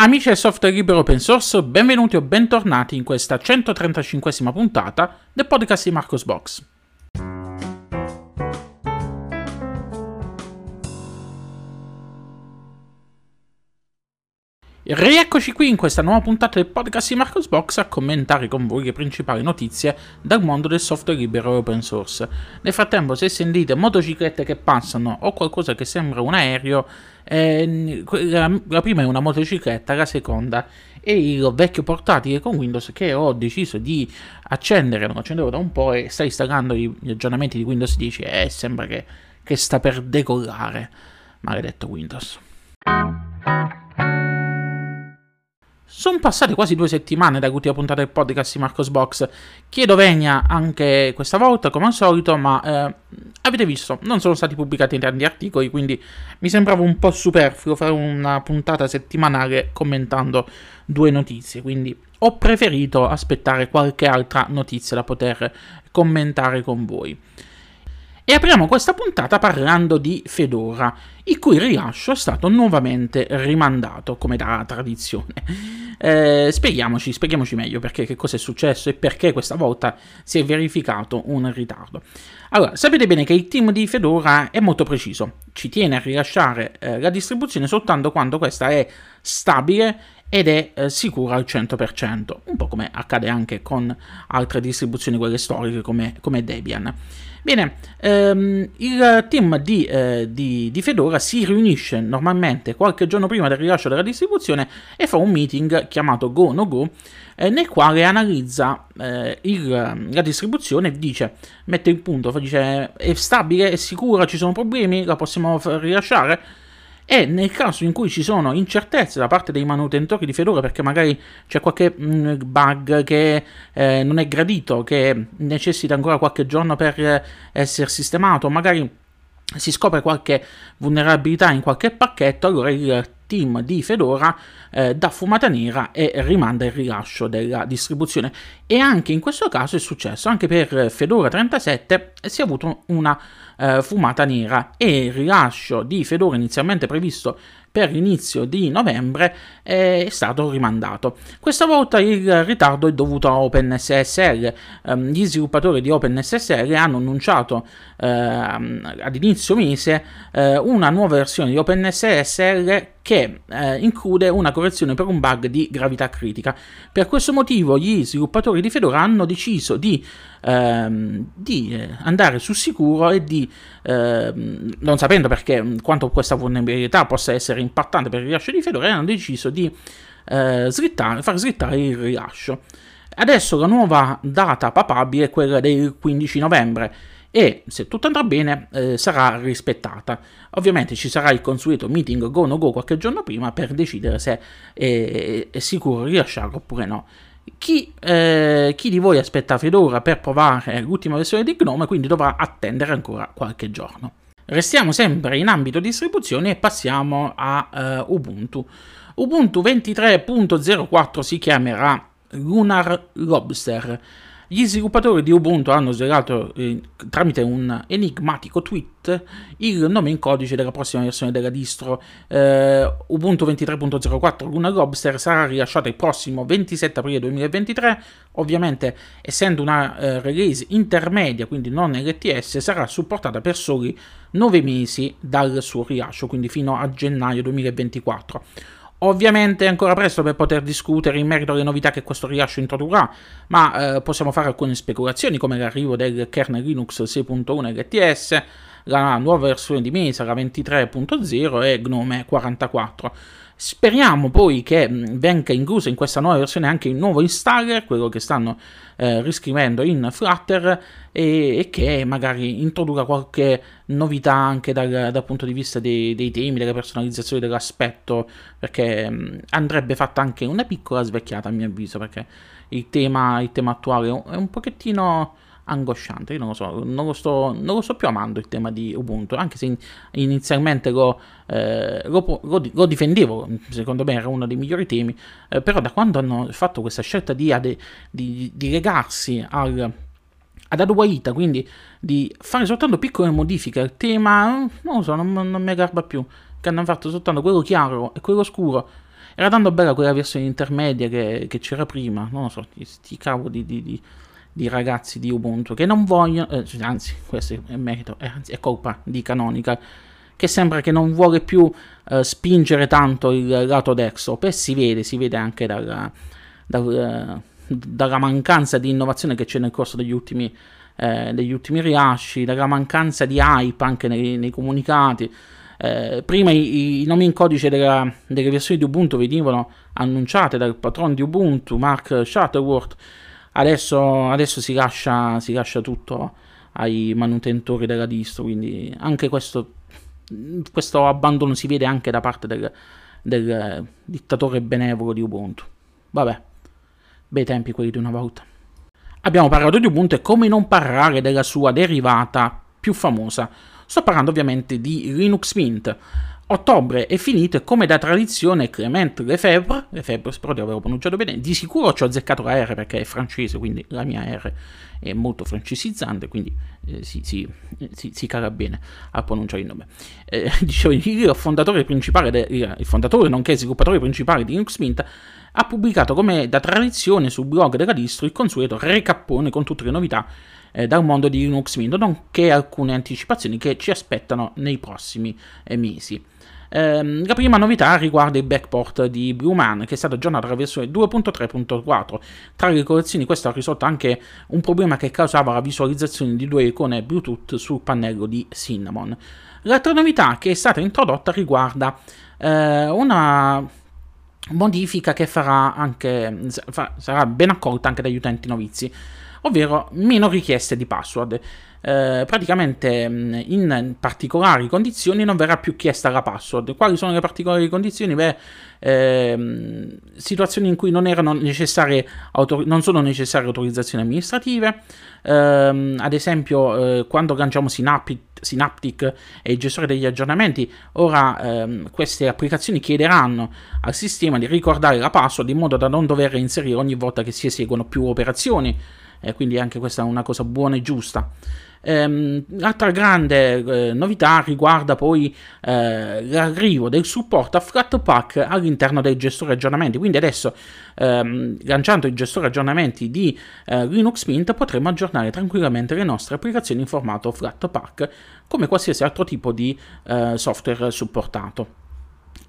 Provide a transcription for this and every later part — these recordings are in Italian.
Amici del software libero open source, benvenuti o bentornati in questa 135esima puntata del podcast di Marcos Box. Rieccoci qui in questa nuova puntata del podcast di Marcos Box a commentare con voi le principali notizie dal mondo del software libero e open source. Nel frattempo, se sentite motociclette che passano o qualcosa che sembra un aereo, eh, la, la, prima è una motocicletta, la seconda è il vecchio portatile con Windows che ho deciso di accendere, non accendevo da un po' e sta installando gli, aggiornamenti di Windows 10 e sembra che, che sta per decollare. Maledetto Windows. Sono passate quasi due settimane dall'ultima puntata del podcast di Marcos Box. Chiedo vegna anche questa volta, come al solito, ma eh, avete visto, non sono stati pubblicati tanti articoli, quindi mi sembrava un po' superfluo fare una puntata settimanale commentando due notizie. Quindi ho preferito aspettare qualche altra notizia da poter commentare con voi. E apriamo questa puntata parlando di Fedora, il cui rilascio è stato nuovamente rimandato, come da tradizione. Eh, spieghiamoci, spieghiamoci meglio perché che cosa è successo e perché questa volta si è verificato un ritardo. Allora, sapete bene che il team di Fedora è molto preciso, ci tiene a rilasciare eh, la distribuzione soltanto quando questa è stabile ed è eh, sicura al 100%, un po' come accade anche con altre distribuzioni, quelle storiche come, come Debian. Bene, ehm, il team di, eh, di, di, Fedora si riunisce normalmente qualche giorno prima del rilascio della distribuzione e fa un meeting chiamato Go No Go eh, nel quale analizza eh, il, la distribuzione e dice, mette il punto, dice è stabile, è sicura, ci sono problemi, la possiamo rilasciare? E nel caso in cui ci sono incertezze da parte dei manutentori di Fedora perché magari c'è qualche mm, bug che eh, non è gradito, che necessita ancora qualche giorno per essere sistemato, magari si scopre qualche vulnerabilità in qualche pacchetto, allora il team di Fedora eh, dà fumata nera e rimanda il rilascio della distribuzione. E anche in questo caso è successo, anche per Fedora 37 si è avuto una eh, fumata nera e il rilascio di Fedora inizialmente previsto per l'inizio di novembre è stato rimandato. Questa volta il ritardo è dovuto a OpenSSL. Um, gli sviluppatori di OpenSSL hanno annunciato uh, ad inizio mese uh, una nuova versione di OpenSSL che eh, include una correzione per un bug di gravità critica. Per questo motivo gli sviluppatori di Fedora hanno deciso di, ehm, di eh, andare sul sicuro e di, ehm, non sapendo perché quanto questa vulnerabilità possa essere impattante per il rilascio di Fedora, hanno deciso di eh, slittare, far slittare il rilascio. Adesso la nuova data papabile è quella del 15 novembre e se tutto andrà bene eh, sarà rispettata. Ovviamente ci sarà il consueto meeting go no go qualche giorno prima per decidere se è, è sicuro rilasciarlo oppure no. Chi, eh, chi, di voi aspetta Fedora per provare l'ultima versione di Gnome quindi dovrà attendere ancora qualche giorno. Restiamo sempre in ambito distribuzione e passiamo a uh, Ubuntu. Ubuntu 23.04 si chiamerà Lunar Lobster gli sviluppatori di Ubuntu hanno svelato eh, tramite un enigmatico tweet il nome in codice della prossima versione della distro. Eh, Ubuntu 23.04 Luna Lobster sarà rilasciato il prossimo 27 aprile 2023. Ovviamente, essendo una eh, release intermedia, quindi non LTS, sarà supportata per soli 9 mesi dal suo rilascio, quindi fino a gennaio 2024. Ovviamente è ancora presto per poter discutere in merito alle novità che questo rilascio introdurrà, ma eh, possiamo fare alcune speculazioni come l'arrivo del kernel Linux 6.1 LTS, la nuova versione di Mesa, la 23.0 e Gnome 44. Speriamo poi che venga incluso in questa nuova versione anche il nuovo installer, quello che stanno eh, riscrivendo in Flutter e, e, che magari introduca qualche novità anche dal, dal punto di vista dei, dei, temi, della personalizzazione dell'aspetto, perché mh, andrebbe fatta anche una piccola svecchiata a mio avviso, perché il tema, il tema attuale è un pochettino angosciante. Io non lo so, non lo, sto, non lo sto più amando il tema di Ubuntu, anche se in, inizialmente lo, eh, lo, lo, lo, difendevo, secondo me era uno dei migliori temi, eh, però da quando hanno fatto questa scelta di, ade, di, di legarsi al, ad Aduaita, quindi di fare soltanto piccole modifiche al tema, non lo so, non, non mi garba più, che hanno fatto soltanto quello chiaro e quello scuro era tanto bella quella versione intermedia che, che c'era prima, non lo so, sti cavoli di, di, di, ragazzi di Ubuntu che non vogliono, eh, anzi, questo è merito, è, anzi, è colpa di Canonical, che sembra che non vuole più eh, spingere tanto il lato desktop e si vede, si vede anche dalla, dalla, dalla mancanza di innovazione che c'è nel corso degli ultimi, eh, degli ultimi rilasci, dalla mancanza di hype anche nei, nei comunicati. Eh, prima i, i, nomi in codice della, delle versioni di Ubuntu venivano annunciate dal patron di Ubuntu, Mark Shuttleworth, adesso, adesso si, lascia, si lascia tutto ai manutentori della distro, quindi anche questo questo abbandono si vede anche da parte del, del dittatore benevolo di Ubuntu. Vabbè, bei tempi quelli di una volta. Abbiamo parlato di Ubuntu e come non parlare della sua derivata più famosa. Sto parlando ovviamente di Linux Mint. Ottobre è finito e come da tradizione Clement Lefebvre, Lefebvre spero di averlo pronunciato bene, di sicuro ci ho azzeccato la R perché è francese, quindi la mia R è molto francesizzante, quindi eh, si, si, si, si, cala bene a pronunciare il nome. Eh, dicevo, il fondatore principale, de, il fondatore nonché sviluppatore principale di Linux Mint ha pubblicato come da tradizione sul blog della distro il consueto recappone con tutte le novità eh, dal mondo di Linux Mint, nonché alcune anticipazioni che ci aspettano nei prossimi eh, mesi. Ehm, la prima novità riguarda il backport di Blueman, che è stato aggiornato alla versione 2.3.4. Tra le correzioni, questo ha risolto anche un problema che causava la visualizzazione di due icone Bluetooth sul pannello di Cinnamon. L'altra novità che è stata introdotta riguarda eh, una modifica che farà anche, sarà ben accolta anche dagli utenti novizi, ovvero meno richieste di password. Eh, praticamente mm, in particolari condizioni non verrà più chiesta la password. Quali sono le particolari condizioni? Beh, ehm, situazioni in cui non, autor- non sono necessarie autorizzazioni amministrative, ehm, ad esempio eh, quando lanciamo Synaptic, Synaptic e il gestore degli aggiornamenti, ora ehm, queste applicazioni chiederanno al sistema di ricordare la password in modo da non dover inserire ogni volta che si eseguono più operazioni. Eh, quindi anche questa è una cosa buona e giusta. Ehm, l'altra grande eh, novità riguarda poi eh, l'arrivo del supporto a Flatpak all'interno del gestore aggiornamenti. Quindi adesso, ehm, lanciando il gestore aggiornamenti di eh, Linux Mint, potremo aggiornare tranquillamente le nostre applicazioni in formato Flatpak come qualsiasi altro tipo di eh, software supportato.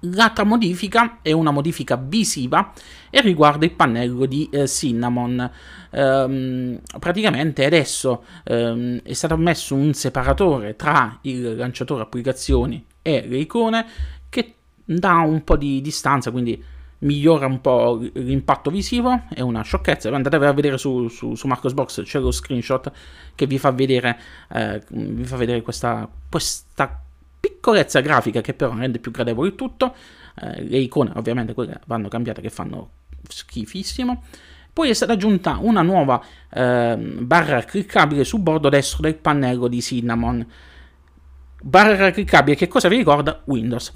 L'altra modifica è una modifica visiva e riguarda il pannello di eh, Cinnamon. Ehm, praticamente adesso ehm, è stato messo un separatore tra il lanciatore applicazioni e le icone che dà un po' di distanza, quindi migliora un po' l'impatto visivo, è una sciocchezza, andate a vedere su, su, su Marcosbox, c'è lo screenshot che vi fa vedere, eh, vi fa vedere questa, questa piccolezza grafica che però rende più gradevole il tutto. Eh, le icone ovviamente quelle vanno cambiate che fanno schifissimo. Poi è stata aggiunta una nuova eh, barra cliccabile sul bordo destro del pannello di Cinnamon. Barra cliccabile che cosa vi ricorda? Windows.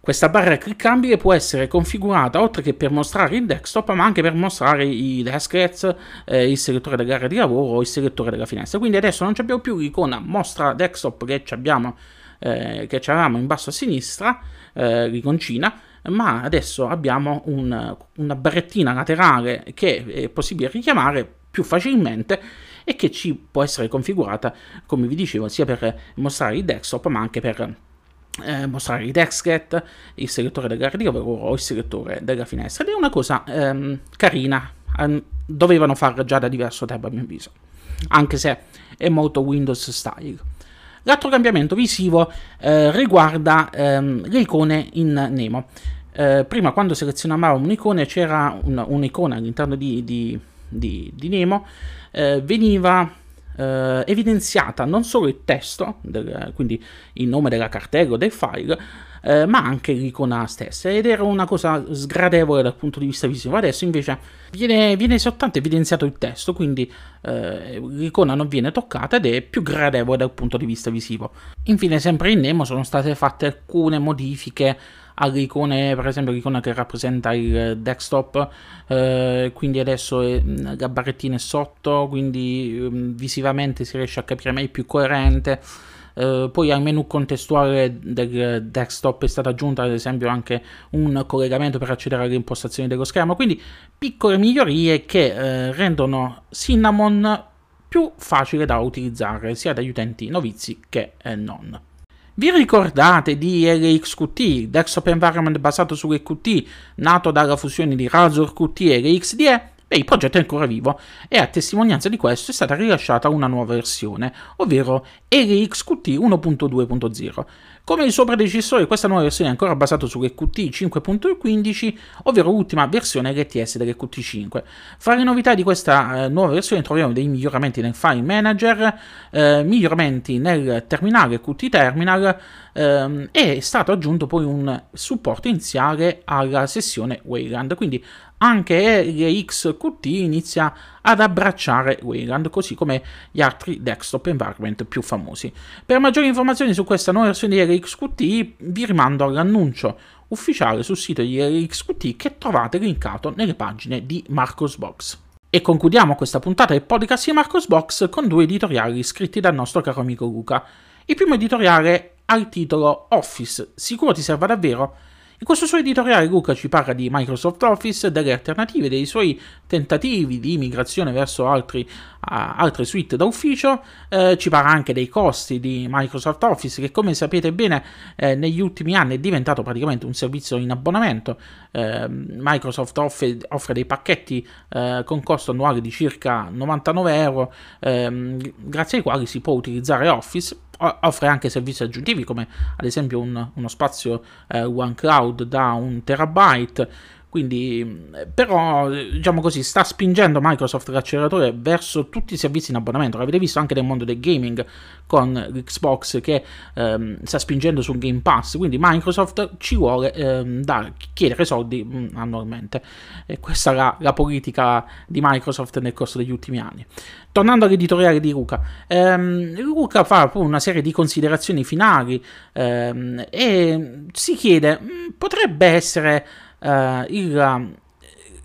Questa barra cliccabile può essere configurata oltre che per mostrare il desktop, ma anche per mostrare i deskets, eh, il selettore dell'area di lavoro o il selettore della finestra. Quindi adesso non abbiamo più l'icona mostra desktop che abbiamo eh, che avevamo in basso a sinistra, eh, l'iconcina, ma adesso abbiamo un, una barrettina laterale che è possibile richiamare più facilmente e che ci può essere configurata, come vi dicevo, sia per mostrare il desktop ma anche per eh, mostrare i desklet, il selettore dell'area di lavoro o il selettore della finestra. Ed è una cosa ehm, carina, ehm, dovevano farla già da diverso tempo a mio avviso, anche se è molto Windows style. L'altro cambiamento visivo eh, riguarda ehm, le icone in Nemo. Eh, prima quando selezionavamo un'icona c'era un, un'icona all'interno di, di, di, di Nemo, eh, veniva eh, evidenziata non solo il testo, del, quindi il nome della cartella o del file, eh, ma anche l'icona stessa ed era una cosa sgradevole dal punto di vista visivo. Adesso invece viene, viene soltanto evidenziato il testo, quindi eh, l'icona non viene toccata ed è più gradevole dal punto di vista visivo. Infine, sempre in Nemo sono state fatte alcune modifiche alle icone, per esempio l'icona che rappresenta il desktop, eh, quindi adesso la barrettina è sotto, quindi um, visivamente si riesce a capire meglio, più coerente. Eh, poi al menu contestuale del desktop è stata aggiunta ad esempio anche un collegamento per accedere alle impostazioni dello schermo, quindi piccole migliorie che eh, rendono Cinnamon più facile da utilizzare sia dagli utenti novizi che eh, non. Vi ricordate di LXQT, desktop environment basato su LXQT, nato dalla fusione di Razor Qt e LXDE? Beh, il progetto è ancora vivo e a testimonianza di questo è stata rilasciata una nuova versione, ovvero LXQT 1.2.0. Come il suo predecessore, questa nuova versione è ancora basata su QT 5.15, ovvero l'ultima versione LTS dell'EQT 5. Fra le novità di questa eh, nuova versione troviamo dei miglioramenti nel file manager, eh, miglioramenti nel terminale Qt Terminal ehm, e è stato aggiunto poi un supporto iniziale alla sessione Wayland, quindi anche LXQT inizia ad abbracciare Wayland, così come gli altri desktop environment più famosi. Per maggiori informazioni su questa nuova versione di LXQT vi rimando all'annuncio ufficiale sul sito di LXQT che trovate linkato nelle pagine di Marcosbox. E concludiamo questa puntata del podcast di Marcosbox con due editoriali scritti dal nostro caro amico Luca. Il primo editoriale ha il titolo Office, sicuro ti serva davvero? In questo suo editoriale Luca ci parla di Microsoft Office, delle alternative, dei suoi tentativi di migrazione verso altri, uh, altre suite da ufficio, eh, ci parla anche dei costi di Microsoft Office che come sapete bene eh, negli ultimi anni è diventato praticamente un servizio in abbonamento. Eh, Microsoft offre, offre, dei pacchetti eh, con costo annuale di circa 99 euro, ehm, grazie ai quali si può utilizzare Office offre anche servizi aggiuntivi come ad esempio un, uno spazio eh, OneCloud da un terabyte quindi, però, diciamo così, sta spingendo Microsoft l'acceleratore verso tutti i servizi in abbonamento. L'avete visto anche nel mondo del gaming con l'Xbox che ehm, sta spingendo sul Game Pass. Quindi Microsoft ci vuole ehm, dare, chiedere soldi mh, mm, annualmente. E questa è la, la, politica di Microsoft nel corso degli ultimi anni. Tornando all'editoriale di Luca, ehm, Luca fa una serie di considerazioni finali ehm, e si chiede: mm, potrebbe essere uh, il,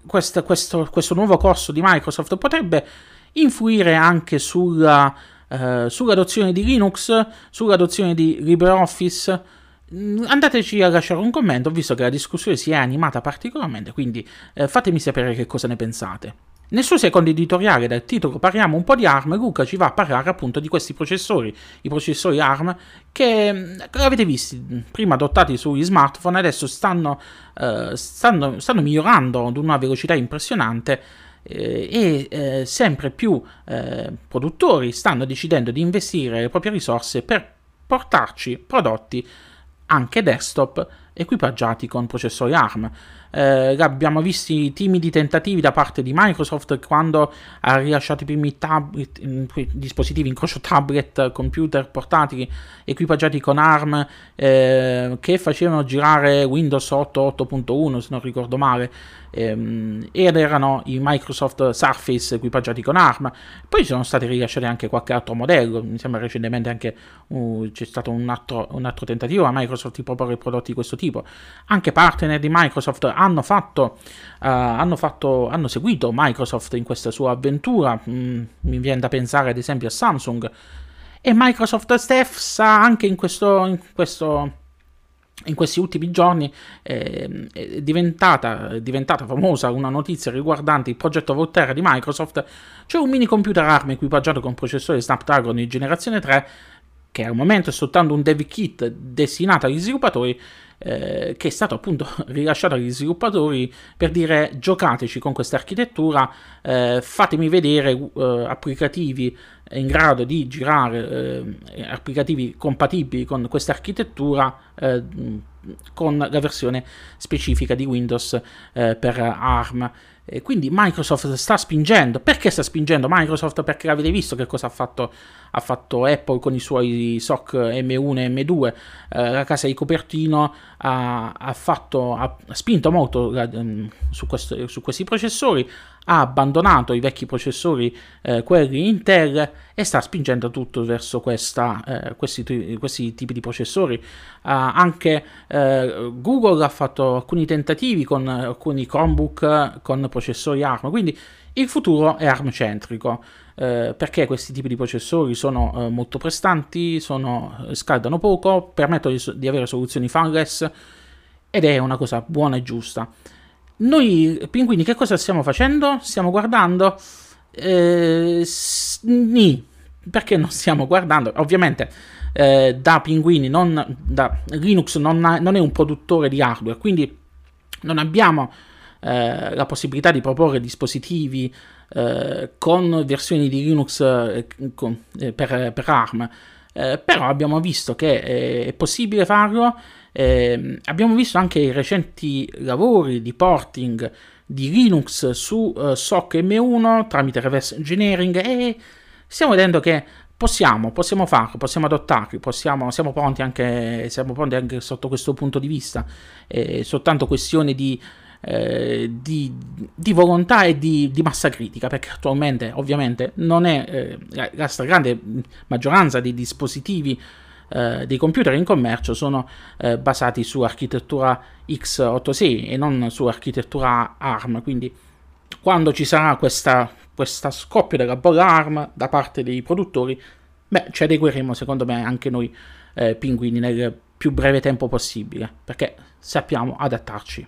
questo, questo, questo, nuovo corso di Microsoft potrebbe influire anche sulla, uh, sull'adozione di Linux, sull'adozione di LibreOffice. Mm, andateci a lasciare un commento, visto che la discussione si è animata particolarmente, quindi uh, fatemi sapere che cosa ne pensate. Nel suo secondo editoriale dal titolo Parliamo un po' di ARM, Luca ci va a parlare appunto di questi processori, i processori ARM che mm, avete visto prima adottati sugli smartphone, adesso stanno, uh, stanno, stanno migliorando ad una velocità impressionante eh, e eh, sempre più eh, produttori stanno decidendo di investire le proprie risorse per portarci prodotti anche desktop equipaggiati con processori ARM. Eh, abbiamo visto i timidi tentativi da parte di Microsoft quando ha rilasciato i primi tablet, dispositivi incrocio tablet, computer portatili equipaggiati con ARM eh, che facevano girare Windows 8 8.1 se non ricordo male ehm, ed erano i Microsoft Surface equipaggiati con ARM. Poi sono stati rilasciati anche qualche altro modello, mi sembra recentemente anche uh, c'è stato un altro, un altro tentativo a Microsoft di proporre prodotti di questo tipo. Anche partner di Microsoft hanno fatto, uh, hanno, fatto hanno seguito Microsoft in questa sua avventura, mm, mi viene da pensare ad esempio a Samsung. E Microsoft stessa anche in questo, in questo in questi ultimi giorni eh, è, diventata, è, diventata, famosa una notizia riguardante il progetto Volterra di Microsoft, cioè un mini computer ARM equipaggiato con processore Snapdragon di generazione 3 che al momento è soltanto un dev kit destinato agli sviluppatori eh, che è stato appunto rilasciato agli sviluppatori per dire giocateci con questa architettura, eh, fatemi vedere eh, applicativi in grado di girare eh, applicativi compatibili con questa architettura eh, con la versione specifica di Windows eh, per ARM. E quindi Microsoft sta spingendo. Perché sta spingendo Microsoft? Perché avete visto che cosa ha fatto, ha fatto Apple con i suoi SOC M1 e M2. Eh, la casa di Copertino ha, ha, fatto, ha spinto molto um, su, questo, su, questi processori. Ha abbandonato i vecchi processori, eh, quelli Intel, e sta spingendo tutto verso questa, eh, questi, questi, tipi di processori. Uh, anche uh, Google ha fatto alcuni tentativi con alcuni Chromebook con processori ARM, quindi il futuro è ARM-centrico. Uh, perché questi tipi di processori sono molto prestanti, sono, scaldano poco, permettono di, di avere soluzioni fanless ed è una cosa buona e giusta. Noi pinguini che cosa stiamo facendo? Stiamo guardando? Eh, sni. Perché non stiamo guardando? Ovviamente eh, da pinguini, non, da, Linux non, ha, non, è un produttore di hardware, quindi non abbiamo eh, la possibilità di proporre dispositivi eh, con versioni di Linux eh, con, eh, per, per, ARM. però abbiamo visto che è possibile farlo eh, abbiamo visto anche i recenti lavori di porting di Linux su uh, SOC M1 tramite reverse engineering e stiamo vedendo che possiamo, possiamo farlo, possiamo adottarli, possiamo, siamo, pronti anche, siamo pronti anche sotto questo punto di vista. È soltanto questione di, eh, di, di, volontà e di, di, massa critica, perché attualmente ovviamente non è eh, la, la stragrande maggioranza dei dispositivi eh, dei computer in commercio sono eh, basati su architettura x86 e non su architettura ARM, quindi quando ci sarà questa, questa scoppio della bolla ARM da parte dei produttori, beh, ci adegueremo secondo me anche noi eh, pinguini nel più breve tempo possibile, perché sappiamo adattarci.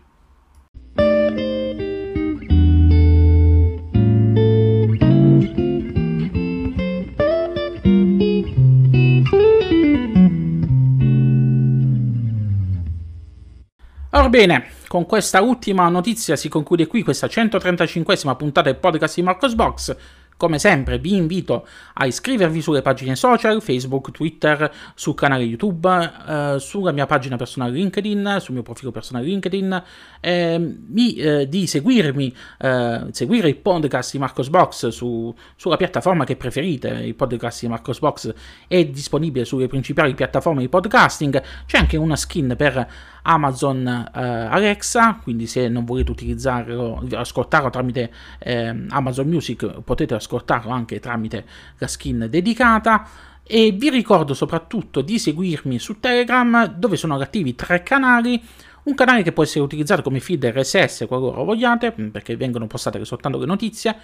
Orbene, con questa ultima notizia si conclude qui questa 135esima puntata del podcast di Marcos Box. Come sempre vi invito a iscrivervi sulle pagine social, Facebook, Twitter, sul canale YouTube, eh, sulla mia pagina personale LinkedIn, sul mio profilo personale LinkedIn, eh, eh, di seguirmi, eh, seguire il podcast di Marcos Box su, sulla piattaforma che preferite. Il podcast di Marcos Box è disponibile sulle principali piattaforme di podcasting. C'è anche una skin per Amazon eh, Alexa, quindi se non volete utilizzarlo, ascoltarlo tramite eh, Amazon Music potete ascoltarlo anche tramite la skin dedicata. E vi ricordo soprattutto di seguirmi su Telegram dove sono attivi tre canali. Un canale che può essere utilizzato come feed RSS qualora vogliate, perché vengono postate soltanto le notizie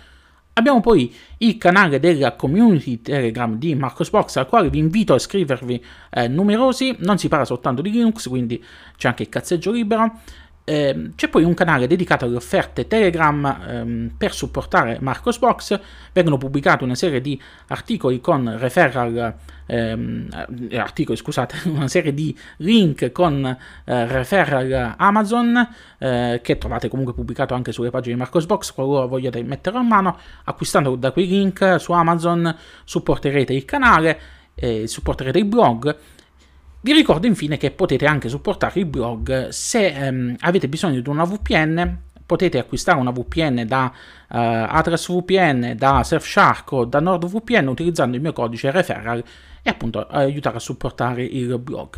Abbiamo poi il canale della community Telegram di Marcosbox al quale vi invito a iscrivervi eh, numerosi, non si parla soltanto di Linux, quindi c'è anche il cazzeggio libero. Eh, c'è poi un canale dedicato alle offerte Telegram ehm, per supportare Marcosbox, vengono pubblicate una serie di articoli con referral ehm, eh, articoli, scusate, una serie di link con eh, referral Amazon eh, che trovate comunque pubblicato anche sulle pagine di Marcosbox qualora vogliate metterlo a mano. Acquistando da quei link su Amazon supporterete il canale, supporterete il blog. Vi ricordo infine che potete anche supportare il blog se ehm, avete bisogno di una VPN potete acquistare una VPN da uh, Address VPN, da Surfshark o da NordVPN utilizzando il mio codice referral e appunto aiutare a supportare il blog.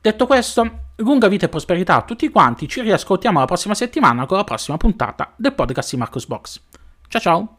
Detto questo, lunga vita e prosperità a tutti quanti, ci riascoltiamo la prossima settimana con la prossima puntata del podcast di Marcos Box. Ciao ciao!